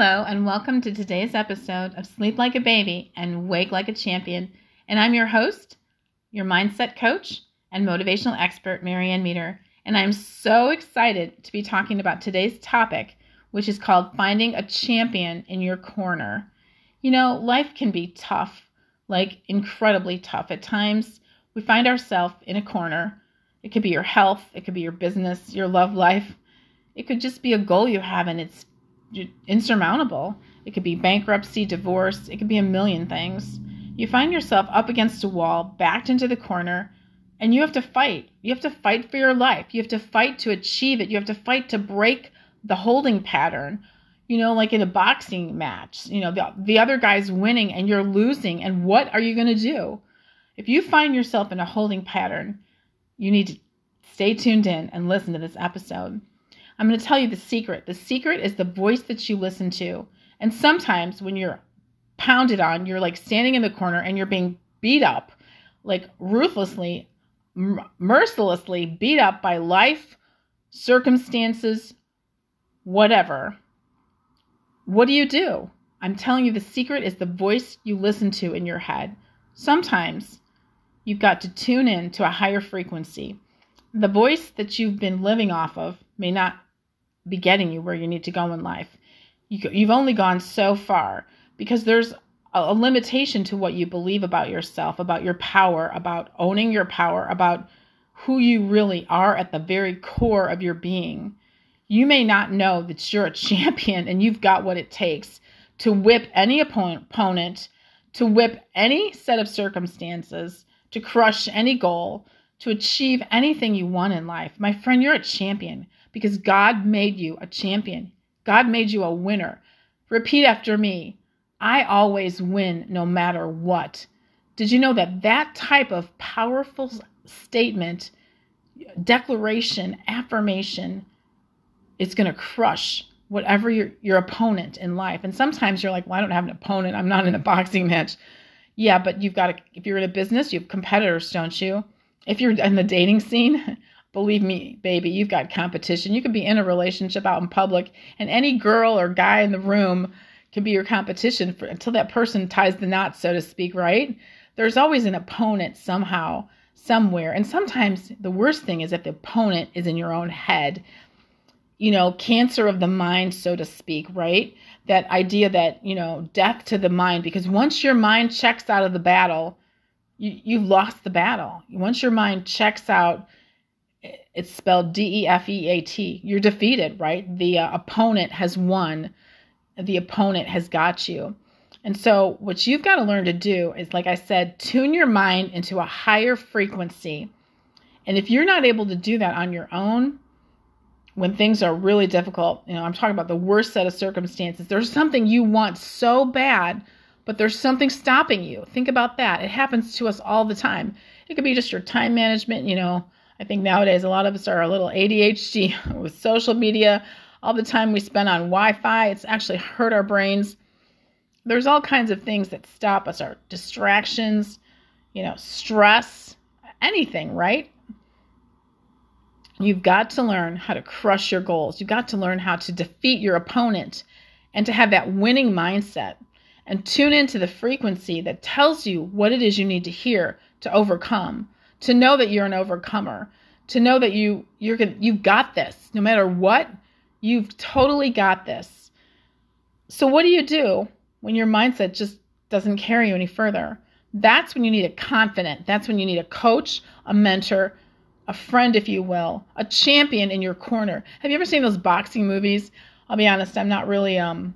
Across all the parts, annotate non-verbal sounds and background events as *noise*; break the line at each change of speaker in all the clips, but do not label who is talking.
Hello, and welcome to today's episode of Sleep Like a Baby and Wake Like a Champion. And I'm your host, your mindset coach, and motivational expert, Marianne Meter. And I'm so excited to be talking about today's topic, which is called Finding a Champion in Your Corner. You know, life can be tough, like incredibly tough. At times, we find ourselves in a corner. It could be your health, it could be your business, your love life. It could just be a goal you have and it's insurmountable. It could be bankruptcy, divorce, it could be a million things. You find yourself up against a wall, backed into the corner, and you have to fight. You have to fight for your life. You have to fight to achieve it. You have to fight to break the holding pattern. You know, like in a boxing match, you know, the, the other guy's winning and you're losing. And what are you going to do? If you find yourself in a holding pattern, you need to stay tuned in and listen to this episode. I'm going to tell you the secret. The secret is the voice that you listen to. And sometimes when you're pounded on, you're like standing in the corner and you're being beat up, like ruthlessly, mercilessly beat up by life, circumstances, whatever. What do you do? I'm telling you, the secret is the voice you listen to in your head. Sometimes you've got to tune in to a higher frequency. The voice that you've been living off of may not be getting you where you need to go in life. You, you've only gone so far because there's a limitation to what you believe about yourself, about your power, about owning your power, about who you really are at the very core of your being. You may not know that you're a *laughs* champion and you've got what it takes to whip any opponent, to whip any set of circumstances, to crush any goal, to achieve anything you want in life. My friend, you're a champion because God made you a champion. God made you a winner. Repeat after me I always win no matter what. Did you know that that type of powerful statement, declaration, affirmation is going to crush whatever your, your opponent in life? And sometimes you're like, well, I don't have an opponent. I'm not in a *laughs* boxing match. Yeah, but you've got to, if you're in a business, you have competitors, don't you? If you're in the dating scene, Believe me, baby, you've got competition. You can be in a relationship out in public, and any girl or guy in the room can be your competition for, until that person ties the knot, so to speak, right? There's always an opponent somehow, somewhere. And sometimes the worst thing is if the opponent is in your own head. You know, cancer of the mind, so to speak, right? That idea that, you know, death to the mind, because once your mind checks out of the battle, you, you've lost the battle. Once your mind checks out, it's spelled D E F E A T. You're defeated, right? The uh, opponent has won. The opponent has got you. And so, what you've got to learn to do is, like I said, tune your mind into a higher frequency. And if you're not able to do that on your own, when things are really difficult, you know, I'm talking about the worst set of circumstances, there's something you want so bad, but there's something stopping you. Think about that. It happens to us all the time. It could be just your time management, you know, I think nowadays a lot of us are a little ADHD *laughs* with social media. All the time we spend on Wi Fi, it's actually hurt our brains. There's all kinds of things that stop us, our distractions, you know, stress, anything, right? You've got to learn how to crush your goals. You've got to learn how to defeat your opponent and to have that winning mindset and tune into the frequency that tells you what it is you need to hear to overcome to know that you're an overcomer, to know that you you're gonna, you've got this no matter what, you've totally got this. So what do you do when your mindset just doesn't carry you any further? That's when you need a confident. That's when you need a coach, a mentor, a friend, if you will, a champion in your corner. Have you ever seen those boxing movies? I'll be honest, I'm not really um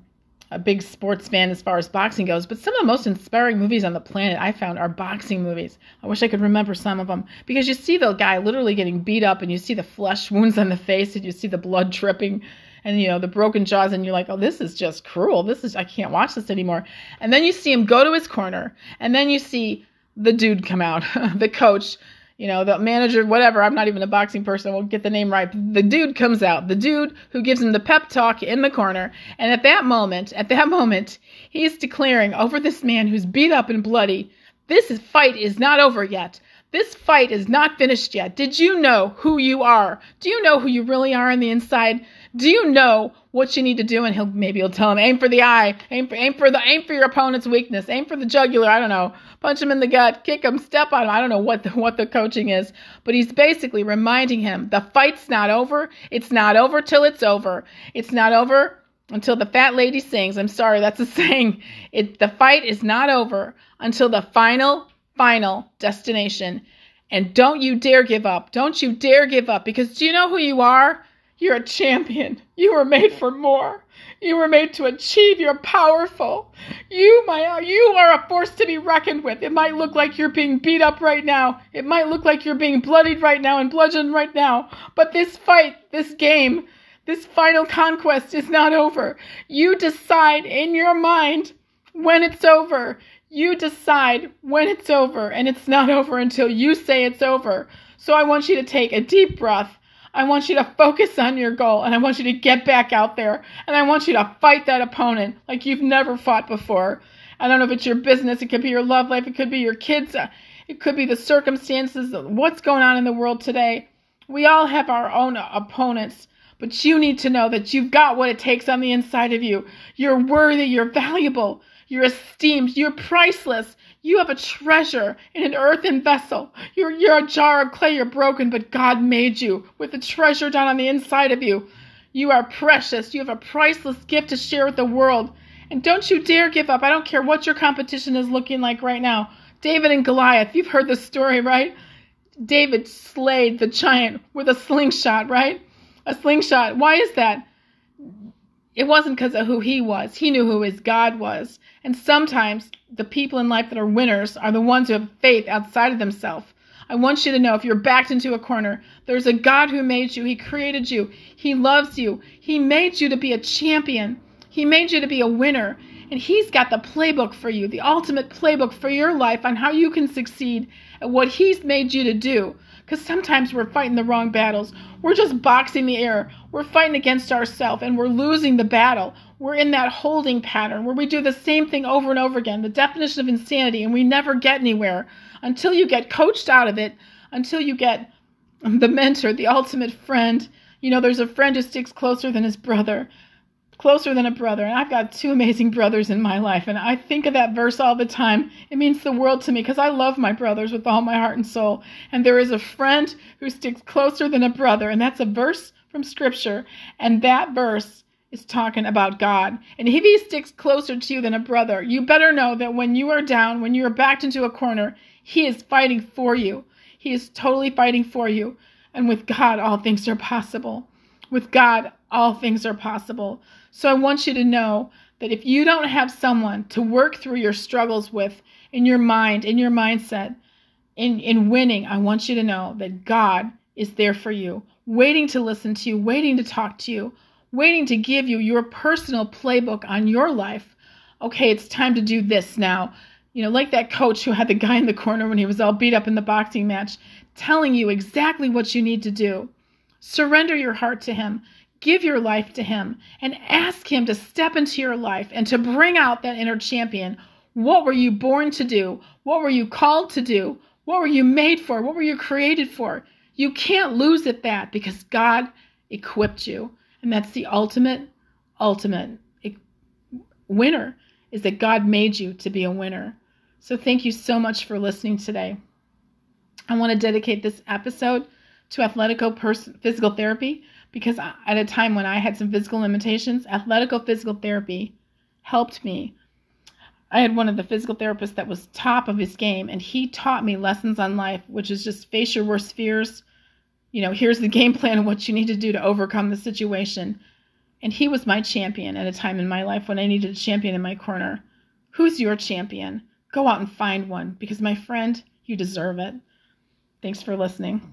a big sports fan as far as boxing goes, but some of the most inspiring movies on the planet I found are boxing movies. I wish I could remember some of them because you see the guy literally getting beat up and you see the flesh wounds on the face and you see the blood dripping and you know the broken jaws and you're like, "Oh, this is just cruel. This is I can't watch this anymore." And then you see him go to his corner and then you see the dude come out, *laughs* the coach you know, the manager, whatever. I'm not even a boxing person. Won't get the name right. The dude comes out, the dude who gives him the pep talk in the corner. And at that moment, at that moment, he's declaring over this man who's beat up and bloody, this fight is not over yet. This fight is not finished yet. Did you know who you are? Do you know who you really are on the inside? Do you know what you need to do? And he'll maybe he'll tell him, aim for the eye, aim for aim for the aim for your opponent's weakness, aim for the jugular. I don't know, punch him in the gut, kick him, step on him. I don't know what the, what the coaching is, but he's basically reminding him the fight's not over. It's not over till it's over. It's not over until the fat lady sings. I'm sorry, that's a *laughs* saying. It the fight is not over until the final final destination. And don't you dare give up. Don't you dare give up because do you know who you are? You're a champion. You were made for more. You were made to achieve. You're powerful. You, my, you are a force to be reckoned with. It might look like you're being beat up right now. It might look like you're being bloodied right now and bludgeoned right now. But this fight, this game, this final conquest is not over. You decide in your mind when it's over. You decide when it's over, and it's not over until you say it's over. So I want you to take a deep breath I want you to focus on your goal and I want you to get back out there and I want you to fight that opponent like you've never fought before. I don't know if it's your business, it could be your love life, it could be your kids, uh, it could be the circumstances, what's going on in the world today. We all have our own opponents, but you need to know that you've got what it takes on the inside of you. You're worthy, you're valuable, you're esteemed, you're priceless. You have a treasure in an earthen vessel. You're, you're a jar of clay, you're broken, but God made you with a treasure down on the inside of you. You are precious. You have a priceless gift to share with the world. And don't you dare give up. I don't care what your competition is looking like right now. David and Goliath, you've heard the story, right? David slayed the giant with a slingshot, right? A slingshot. Why is that? It wasn't because of who he was. He knew who his God was. And sometimes the people in life that are winners are the ones who have faith outside of themselves. I want you to know if you're backed into a corner, there's a God who made you. He created you. He loves you. He made you to be a champion. He made you to be a winner. And He's got the playbook for you, the ultimate playbook for your life on how you can succeed at what He's made you to do. Because sometimes we're fighting the wrong battles. We're just boxing the air. We're fighting against ourselves and we're losing the battle we're in that holding pattern where we do the same thing over and over again, the definition of insanity, and we never get anywhere until you get coached out of it, until you get the mentor, the ultimate friend. You know, there's a friend who sticks closer than his brother, closer than a brother. And I've got two amazing brothers in my life, and I think of that verse all the time. It means the world to me because I love my brothers with all my heart and soul. And there is a friend who sticks closer than a brother, and that's a verse from Scripture. And that verse is talking about God. And if he sticks closer to you than a brother, you better know that when you are down, when you are backed into a corner, he is fighting for you. He is totally fighting for you. And with God, all things are possible. With God, all things are possible. So I want you to know that if you don't have someone to work through your struggles with in your mind, in your mindset, in, in winning, I want you to know that God is there for you, waiting to listen to you, waiting to talk to you, waiting to give you your personal playbook on your life. Okay, it's time to do this now. You know, like that coach who had the guy in the corner when he was all beat up in the boxing match, telling you exactly what you need to do. Surrender your heart to him. Give your life to him and ask him to step into your life and to bring out that inner champion. What were you born to do? What were you called to do? What were you made for? What were you created for? You can't lose at that because God equipped you. And that's the ultimate, ultimate winner is that God made you to be a winner. So thank you so much for listening today. I want to dedicate this episode to athletico pers- physical therapy because at a time when I had some physical limitations, athletico physical therapy helped me. I had one of the physical therapists that was top of his game, and he taught me lessons on life, which is just face your worst fears, you know, here's the game plan of what you need to do to overcome the situation. And he was my champion at a time in my life when I needed a champion in my corner. Who's your champion? Go out and find one because, my friend, you deserve it. Thanks for listening.